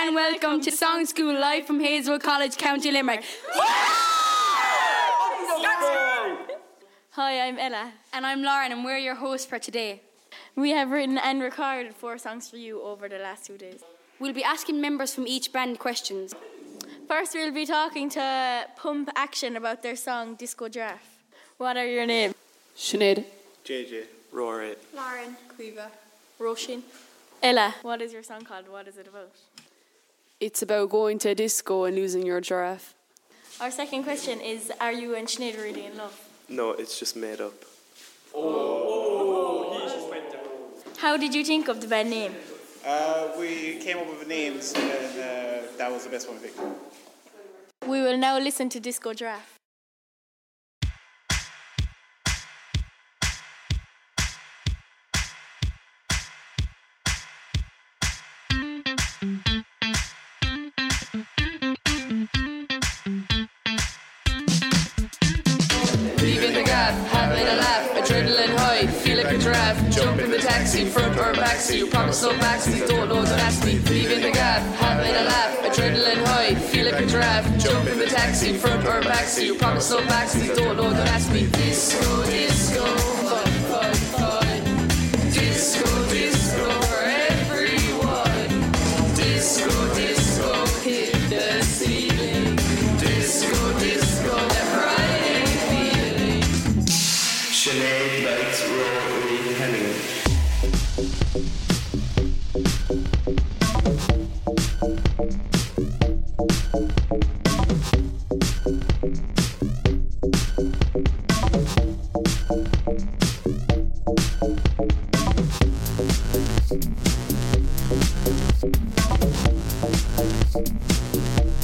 and welcome to Songschool live from Hazelwood College, County Limerick. Hi, I'm Ella. And I'm Lauren, and we're your hosts for today. We have written and recorded four songs for you over the last two days. We'll be asking members from each band questions. First, we'll be talking to Pump Action about their song Disco Giraffe. What are your names? Sinead. JJ. Rory. Lauren. Quiva. Roshin. Ella, what is your song called? What is it about? It's about going to a disco and losing your giraffe. Our second question is Are you and Sinead really in love? No, it's just made up. Oh, oh. he just went down. How did you think of the band name? Uh, we came up with names and uh, that was the best one we picked. We will now listen to Disco Giraffe. In taxi, front or backseat. You promise no backseat, don't know, don't ask me. Leaving the gap, having a laugh, adrenaline high, feel like a giraffe. Jump in the taxi, front or backseat. You promise no backseat, don't know, don't ask me. Disco, disco,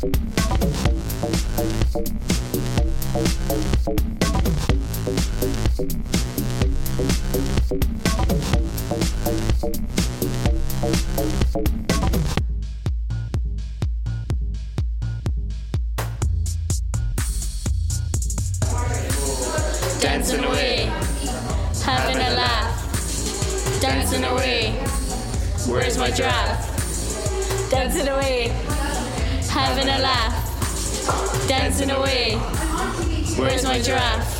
Thank you. Having a laugh. Dancing away, where's my giraffe?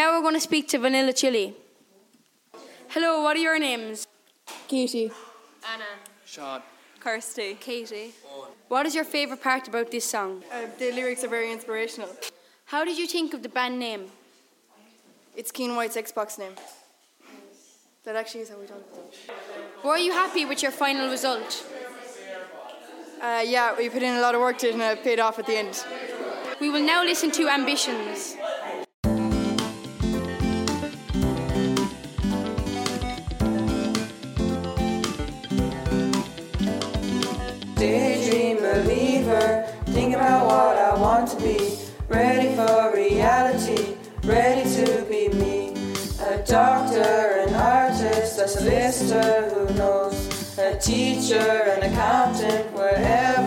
Now we're going to speak to Vanilla Chili. Hello, what are your names? Katie. Anna. Sean. Kirsty. Katie. What is your favourite part about this song? Uh, the lyrics are very inspirational. How did you think of the band name? It's Keen White's Xbox name. That actually is how we talk about it. Were you happy with your final result? Uh, yeah, we put in a lot of work to it and it paid off at the end. We will now listen to Ambitions. Sister who knows, a teacher, an accountant, wherever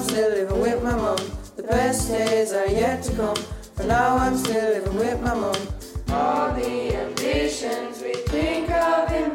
I'm still living with my mom. The best days are yet to come. For now, I'm still living with my mom. All the ambitions we think of in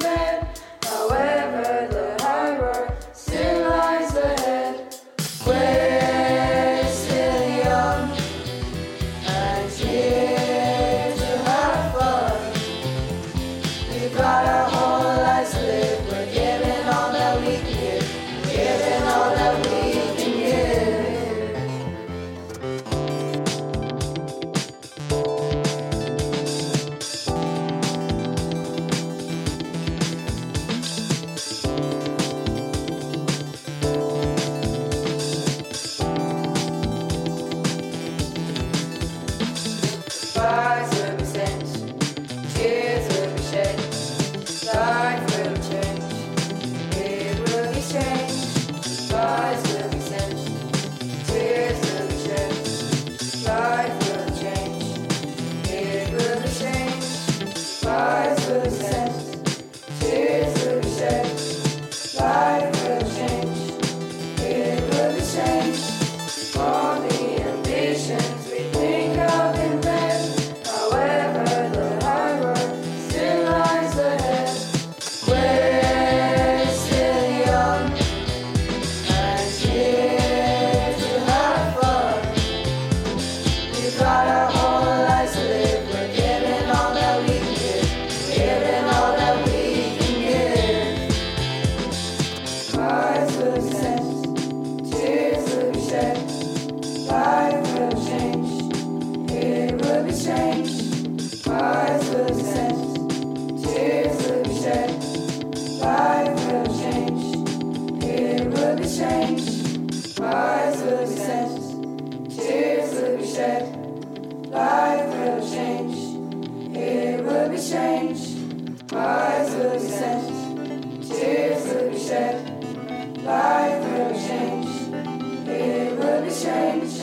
tears will be shed. Life will change, it will be changed. Eyes will be sent, tears will be shed. Life will change, it will be changed.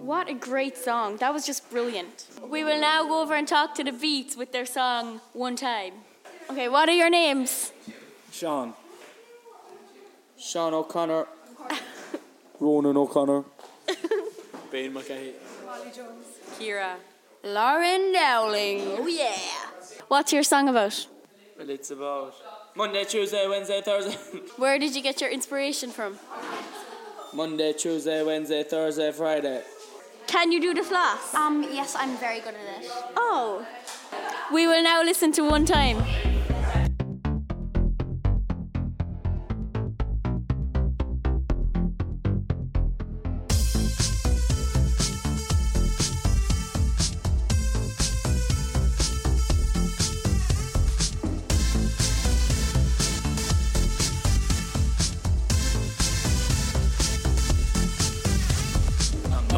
What a great song. That was just brilliant. We will now go over and talk to the Beats with their song One Time. Okay, what are your names? Sean. Sean O'Connor. Ronan O'Connor. Bain McKay. Kira. Lauren Dowling. Oh, yeah. What's your song about? Well, it's about Monday, Tuesday, Wednesday, Thursday. Where did you get your inspiration from? Monday, Tuesday, Wednesday, Thursday, Friday. Can you do the floss? Um, yes, I'm very good at it. Oh. We will now listen to One Time.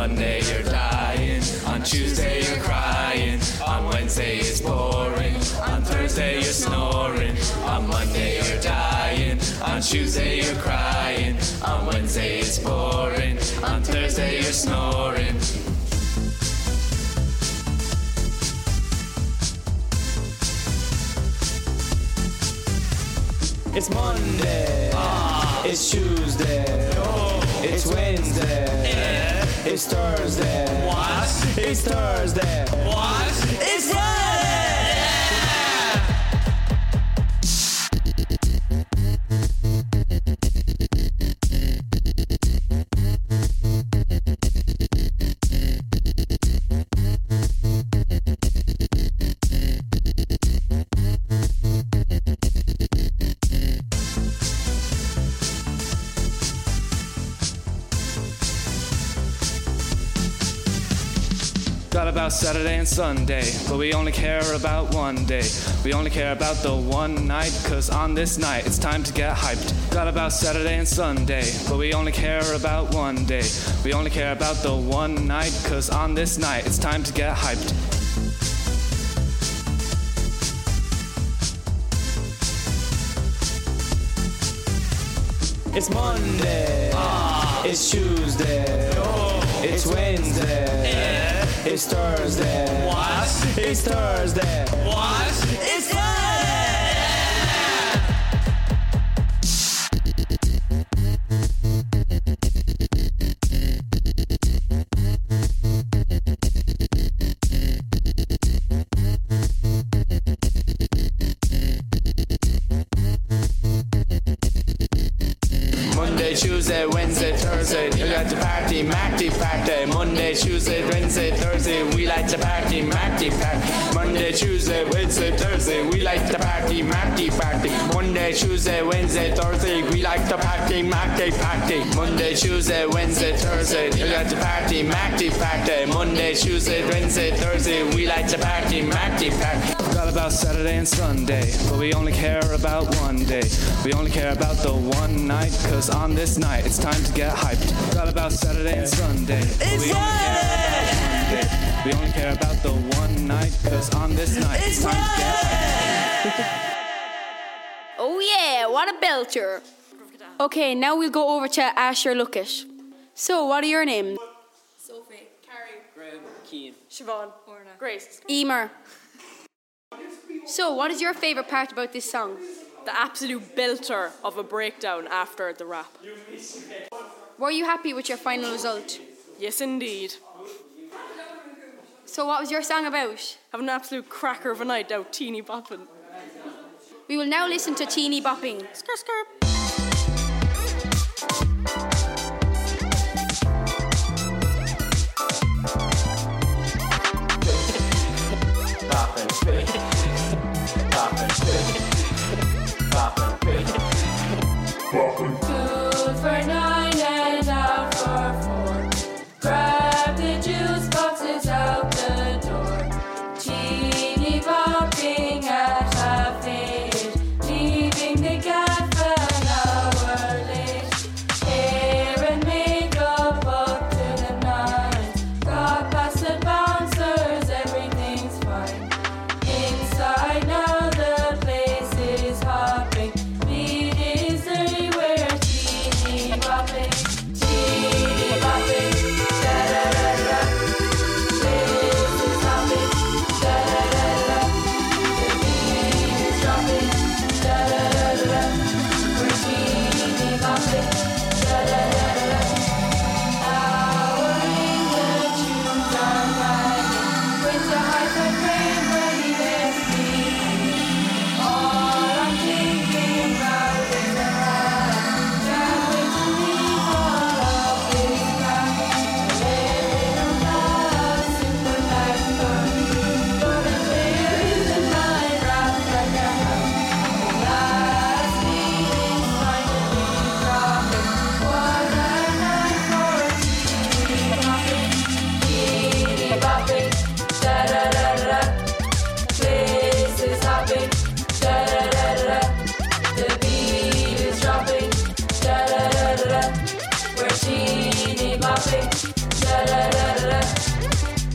Monday you're dying, on Tuesday you're crying, on Wednesday it's boring, on Thursday you're snoring, on Monday you're dying, on Tuesday you're crying, on Wednesday it's boring, on Thursday you're snoring. It's Monday. Ah. It's Tuesday. It's Wednesday. It's Thursday. What? It's Thursday. What? It's Friday. About Saturday and Sunday, but we only care about one day. We only care about the one night, cause on this night it's time to get hyped. Forgot about Saturday and Sunday, but we only care about one day. We only care about the one night, cause on this night it's time to get hyped. It's Monday. Ah. It's Tuesday. It's Wednesday. It's Thursday. What? It's Thursday. What? It's Monday, Tuesday, Wednesday, Thursday, we like to party, Macty party. Monday, Tuesday, Wednesday, Thursday, we like to party, Macty party. Monday, Tuesday, Wednesday, Thursday, we like to party, Macty party. Monday, Tuesday, Wednesday, Thursday, we like to party, Macty party. Monday, Tuesday, Wednesday, Thursday, we like to party, Macty party. Monday, Tuesday, Wednesday, Thursday, we like to party, Macty party. Forgot about Saturday and Sunday, but we only care about one day. We only care about the one night, cause on this night it's time to get hyped. Forgot about Saturday and Sunday. but we only care about one day. We only care about the one night, cause on this night it's time to get hyped. Oh yeah, what a belter. Okay, now we'll go over to Asher Luckish. So, what are your names? Sophie. Carrie. Graham, Keen. Siobhan. Orna. Grace. Emer. So, what is your favourite part about this song? The absolute belter of a breakdown after the rap. Were you happy with your final result? Yes, indeed. So, what was your song about? Having an absolute cracker of a night out, teeny bopping. We will now listen to Teeny Bopping. Skr skr. Boppin',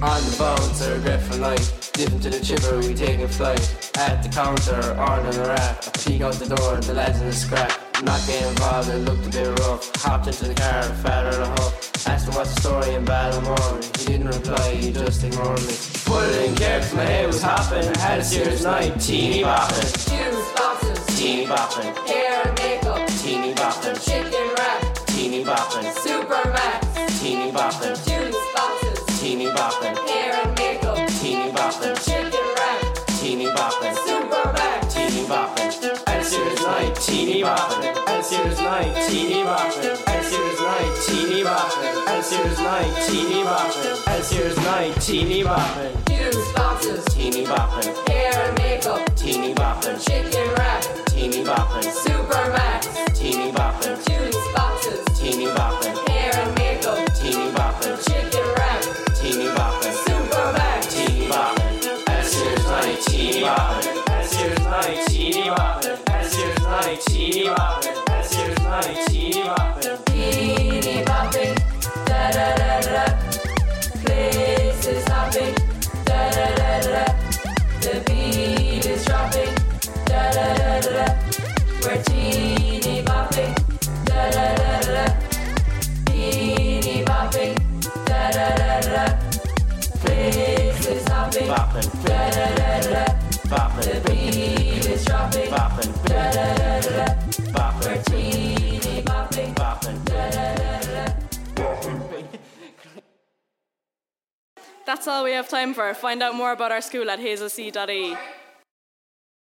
On the bones are a grateful light. Dipping to the chipper, we take a flight. At the counter, ordering a wrap. I peek out the door, the lads in the scrap. Not getting involved, it looked a bit rough. Hopped into the car, fat out of huff. Asked him what's the story in Ballamore. He didn't reply, he just ignored me. Put it in gear my head was hopping. I had a serious night, teeny bopping. Juice boxes, Teeny bopping, hair and makeup, teeny bopping, chicken wrap, teeny bopping, a serious night, teeny bopping. At a serious night, teeny bopping. At a serious night, teeny bopping. Juice boxes, Teeny bopping. hair and makeup, Teeny bopping. chicken wrap, Teeny bopping. That's all we have time for. Find out more about our school at hazelc.e.